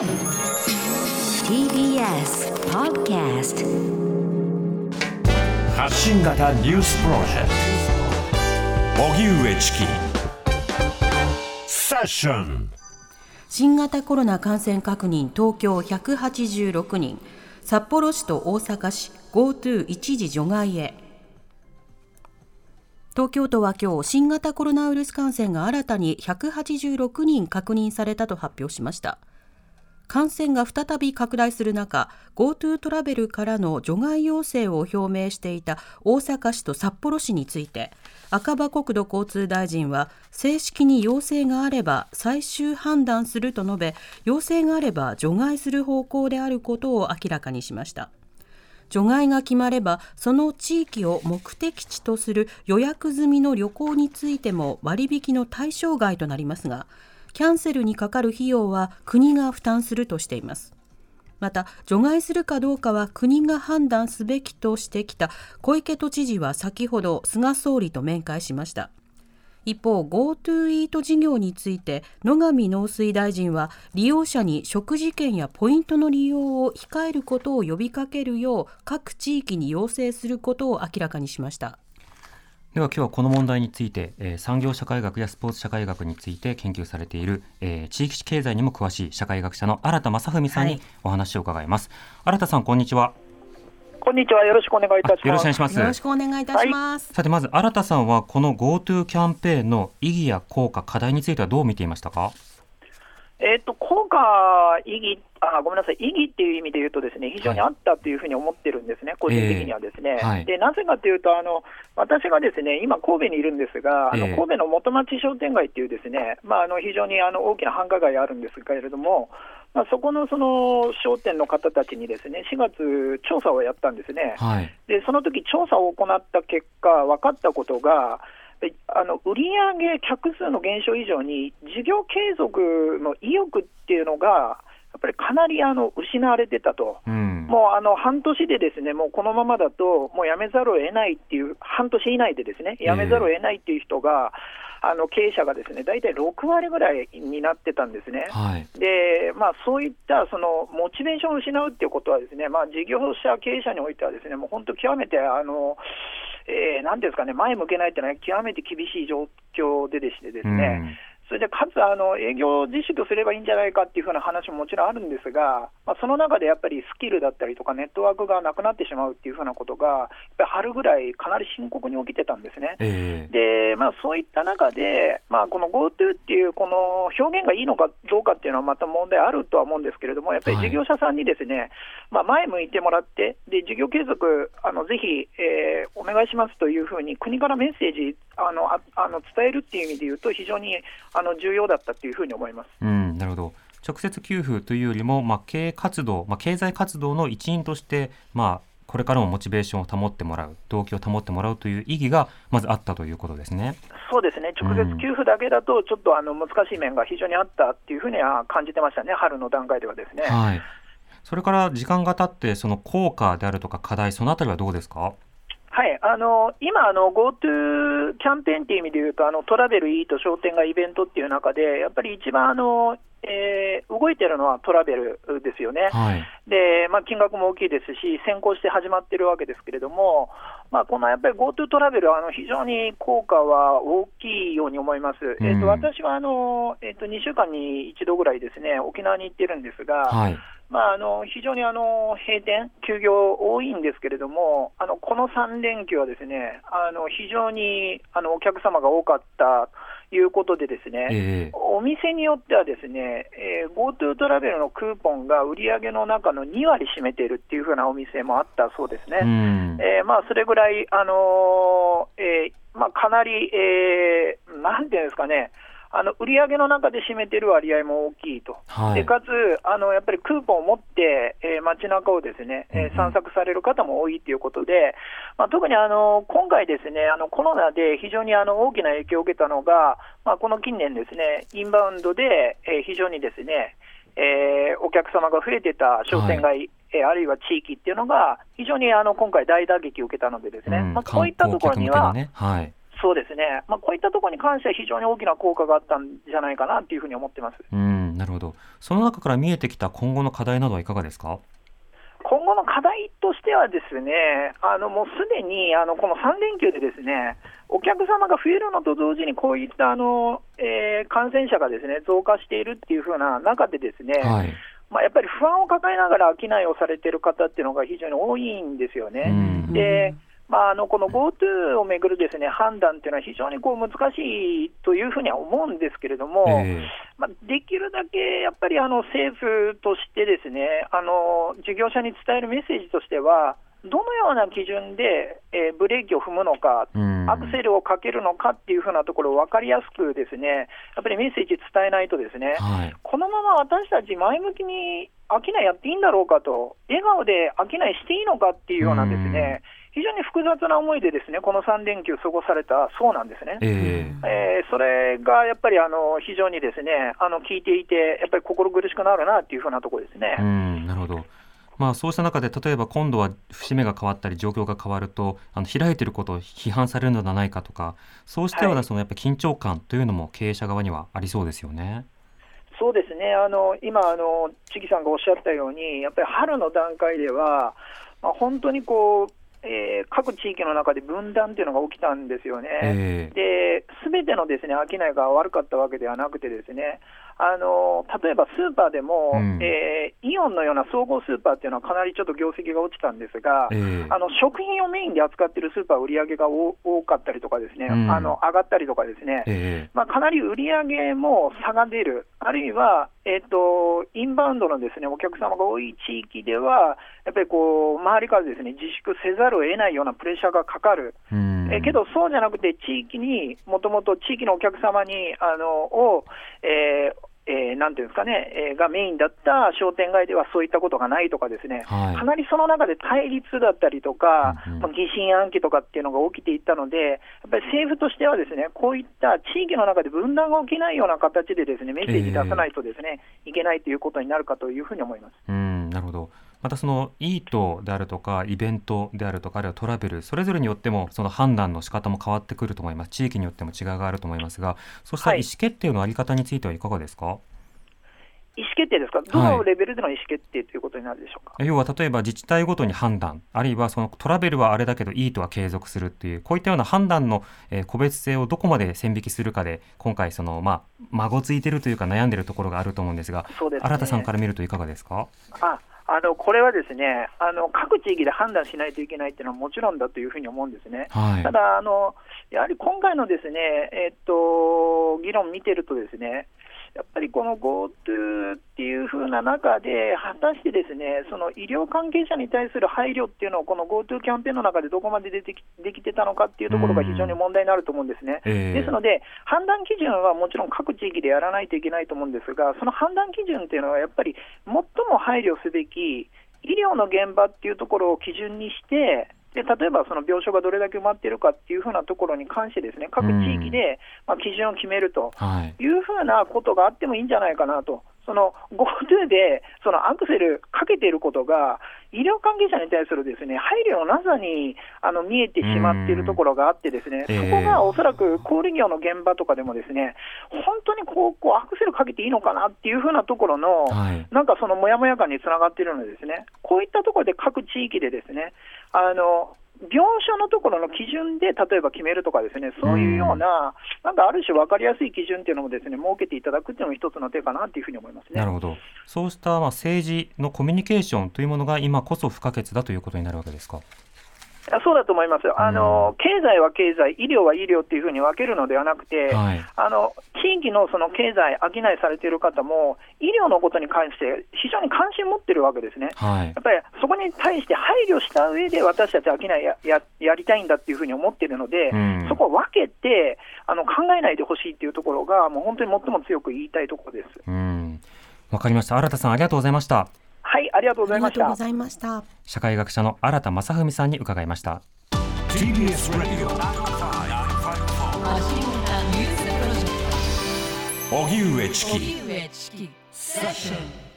TBS Podcast 発信型ニュースプロジェクト。荻上チキ。セッション。新型コロナ感染確認東京186人。札幌市と大阪市 GoTo 一時除外へ。東京都は今日新型コロナウイルス感染が新たに186人確認されたと発表しました感染が再び拡大する中 GoTo トラベルからの除外要請を表明していた大阪市と札幌市について赤羽国土交通大臣は正式に要請があれば最終判断すると述べ要請があれば除外する方向であることを明らかにしました。除外が決まればその地域を目的地とする予約済みの旅行についても割引の対象外となりますがキャンセルにかかる費用は国が負担するとしています。また除外するかどうかは国が判断すべきとしてきた小池都知事は先ほど菅総理と面会しました。一方 GoTo イート事業について野上農水大臣は利用者に食事券やポイントの利用を控えることを呼びかけるよう各地域に要請することを明らかにしました。では今日はこの問題について、えー、産業社会学やスポーツ社会学について研究されている、えー、地域経済にも詳しい社会学者の新田正文さんにお話を伺います、はい、新田さんこんにちは。こんにちは。よろしくお願いいたします。よろしくお願いします。よろしくお願いいたします、はい、さてまず新田さんはこの GoTo キャンペーンの意義や効果課題についてはどう見ていましたか？えっ、と効果意義あごめんなさい、意義っていう意味で言うと、ですね非常にあったというふうに思ってるんですね、はい、個人的にはですね。えーはい、でなぜかというとあの、私がですね今、神戸にいるんですが、あの神戸の元町商店街っていう、ですね、まあ、あの非常にあの大きな繁華街あるんですけれども、まあ、そこのその商店の方たちにですね4月、調査をやったんですね、はい、でその時調査を行った結果、分かったことが、あの売上客数の減少以上に、事業継続の意欲っていうのが、やっぱりかなりあの失われてたと、うん、もうあの半年でですねもうこのままだと、もう辞めざるを得ないっていう、半年以内でですね辞めざるを得ないっていう人が、えー、あの経営者がですね大体6割ぐらいになってたんですね、はい、でまあ、そういったそのモチベーションを失うっていうことは、ですね、まあ、事業者、経営者においては、ですねもう本当、極めてあの、えー、なんですかね、前向けないというのは極めて厳しい状況ででしてですね、それでかつあの営業自粛すればいいんじゃないかっていうふうな話ももちろんあるんですが、まあ、その中でやっぱりスキルだったりとかネットワークがなくなってしまうっていうふうなことが、やっぱり春ぐらいかなり深刻に起きてたんですね。えー、で、まあ、そういった中で、まあ、この GoTo っていうこの表現がいいのかどうかっていうのはまた問題あるとは思うんですけれども、やっぱり事業者さんにですね、はい、まあ、前向いてもらって、で事業継続あのぜひ、えー、お願いしますというふうに国からメッセージあのああの伝えるっていう意味で言うと、非常にあの重要だったというふうに思います。うんなるほど直接給付というよりも、まあ、経営活動、まあ、経済活動の一員として、まあ、これからもモチベーションを保ってもらう、動機を保ってもらうという意義がまずあったということですねそうですね、直接給付だけだと、ちょっとあの難しい面が非常にあったっていうふうには感じてましたね、春の段階ではですね。はい、それから時間が経って、その効果であるとか課題、そのあたりはどうですか？はい、あの今あの、GoTo キャンペーンという意味でいうと、あのトラベルいいと商店街イベントっていう中で、やっぱり一番あの、えー、動いてるのはトラベルですよね、はい、でまあ、金額も大きいですし、先行して始まってるわけですけれども、まあ、このやっぱり GoTo トラベルはあの非常に効果は大きいように思います、うん、えーと、私はあの、えーと、2週間に1度ぐらいですね沖縄に行ってるんですが、はいまあ、あの非常にあの閉店、休業多いんですけれども、あのこの3連休はですねあの非常にあのお客様が多かったということで、ですね、えー、お店によってはですね、えー、GoTo トラベルのクーポンが売り上げの中の2割占めているっていうふうなお店もあったそうですね。えー、まあ、それぐらい、あのえまあ、かなり、えなんていうんですかね、あの売上の中で占めている割合も大きいと、はい、でかつあの、やっぱりクーポンを持って、えー、街中をですね、えー、散策される方も多いということで、まあ、特にあの今回、ですねあのコロナで非常にあの大きな影響を受けたのが、まあ、この近年、ですねインバウンドで、えー、非常にですね、えー、お客様が増えてた商店街、はい。えあるいは地域っていうのが、非常にあの今回、大打撃を受けたので、ですね、うん、まあ、こういったところには、ね。はい、そうですね、まあ、こういったところに関しては非常に大きな効果があったんじゃないかなというふうに思ってます。うんなるほど。その中から見えてきた今後の課題などはいかがですか？今後の課題としてはですね、あのもうすでにあのこの3連休でですね、お客様が増えるのと同時にこういったあの、えー、感染者がですね増加しているっていう風な中でですね、はい、まあ、やっぱり不安を抱えながら商いをされている方っていうのが非常に多いんですよね。でまあ、あのこの GoTo をめぐるです、ね、判断というのは非常にこう難しいというふうには思うんですけれども、えー、まあ、できるだけやっぱりあの政府としてですねあの事業者に伝えるメッセージとしては、どのような基準で、えー、ブレーキを踏むのか、アクセルをかけるのかっていうふうなところを分かりやすく、ですねやっぱりメッセージ伝えないと、ですね、はい、このまま私たち前向きに商いやっていいんだろうかと、笑顔で商いしていいのかっていうようなですね、非常に複雑な思いで、ですねこの3連休過ごされたそうなんですね。えー、えー、それがやっぱりあの非常にですねあの聞いていて、やっぱり心苦しくなるなっていうふうなところですね。なるほどまあ、そうした中で例えば今度は節目が変わったり状況が変わるとあの開いていることを批判されるのではないかとかそうしたようなそのやっぱ緊張感というのも経営者側にはありそうですよね。そうですねあの今あの、千木さんがおっしゃったように、やっぱり春の段階では、まあ、本当にこう、えー、各地域の中で分断というのが起きたんですよね。えー、で、すべてのですね商いが悪かったわけではなくてですね、あの例えばスーパーでも、うん、えー、イオンのような総合スーパーっていうのはかなりちょっと業績が落ちたんですが、えー、あの食品をメインで扱っているスーパー、売り上げが多かったりとか、ですね、うん、あの上がったりとか、ですね、えー、まあ、かなり売り上げも差が出る、あるいは、えーと、インバウンドのですねお客様が多い地域では、やっぱりこう周りからですね自粛せざるを得ないようなプレッシャーがかかる、うん、えけどそうじゃなくて、地域に、もともと地域のお客様にあのを、えーえー、なんていうんですかね、えー、がメインだった商店街ではそういったことがないとかですね、はい、かなりその中で対立だったりとか、うんうん、まあ、疑心暗鬼とかっていうのが起きていったので、やっぱり政府としてはですね、こういった地域の中で分断が起きないような形でですね、メッセージ出さないとですね、えー、いけないということになるかというふうに思います。うんなるほどまたそのイートであるとかイベントであるとかあるいはトラベルそれぞれによってもその判断の仕方も変わってくると思います。地域によっても違いがあると思いますがそうした意思決定のあり方についてはいかがですか、はい意思決定ですか、どのレベルでの意思決定ということになるでしょうか、はい、要は例えば自治体ごとに判断、あるいはそのトラベルはあれだけど、いいとは継続するっていう、こういったような判断の、えー、個別性をどこまで線引きするかで、今回その、まあ、孫ついてるというか、悩んでるところがあると思うんですが、すね、新田さんから見るといかがですか？ああのこれはですねあの各地域で判断しないといけないというのはもちろんだというふうに思うんですね。はい、ただあの、やはり今回のですね、えー、っと議論見てるとですね、やっぱりこの GoTo っていう風な中で、果たしてですねその医療関係者に対する配慮っていうのを、この GoTo キャンペーンの中でどこまで出てきできてたのかっていうところが非常に問題になると思うんですね。えー、ですので、判断基準はもちろん各地域でやらないといけないと思うんですが、その判断基準っていうのは、やっぱり最も配慮すべき医療の現場っていうところを基準にして、で例えばその病床がどれだけ埋まっているかっていうふうなところに関してですね各地域でまあ基準を決めるというふうなことがあってもいいんじゃないかなと。その GoTo でそのアクセルかけていることが、医療関係者に対するですね配慮のなさにあの見えてしまっているところがあって、ですね、そこがおそらく小売業の現場とかでも、ですね本当にこうこうアクセルかけていいのかなっていうふうなところの、はい、なんかそのもやもや感につながっているので、ですね。こういったところで各地域でですねあの病床のところの基準で例えば決めるとか、ですねそういうような、なんかある種分かりやすい基準っていうのもですね設けていただくっていうのも一つの手かなというふうに思いますね。なるほどそうしたまあ政治のコミュニケーションというものが今こそ不可欠だということになるわけですか？そうだと思いますあの、経済は経済、医療は医療っていうふうに分けるのではなくて、はい、あの地域のその経済、商いされている方も、医療のことに関して非常に関心持ってるわけですね、はい、やっぱりそこに対して配慮した上で、私たち商いやややりたいんだっていうふうに思ってるので、うん、そこを分けてあの考えないでほしいっていうところが、もう本当に最も強く言いたいところです。わかりました。新田さん、ありがとうございました。はい、ありがとうございました。ざいました。社会学者の新田正文さんに伺いました。TBS ラジオ荻上チキ。セッション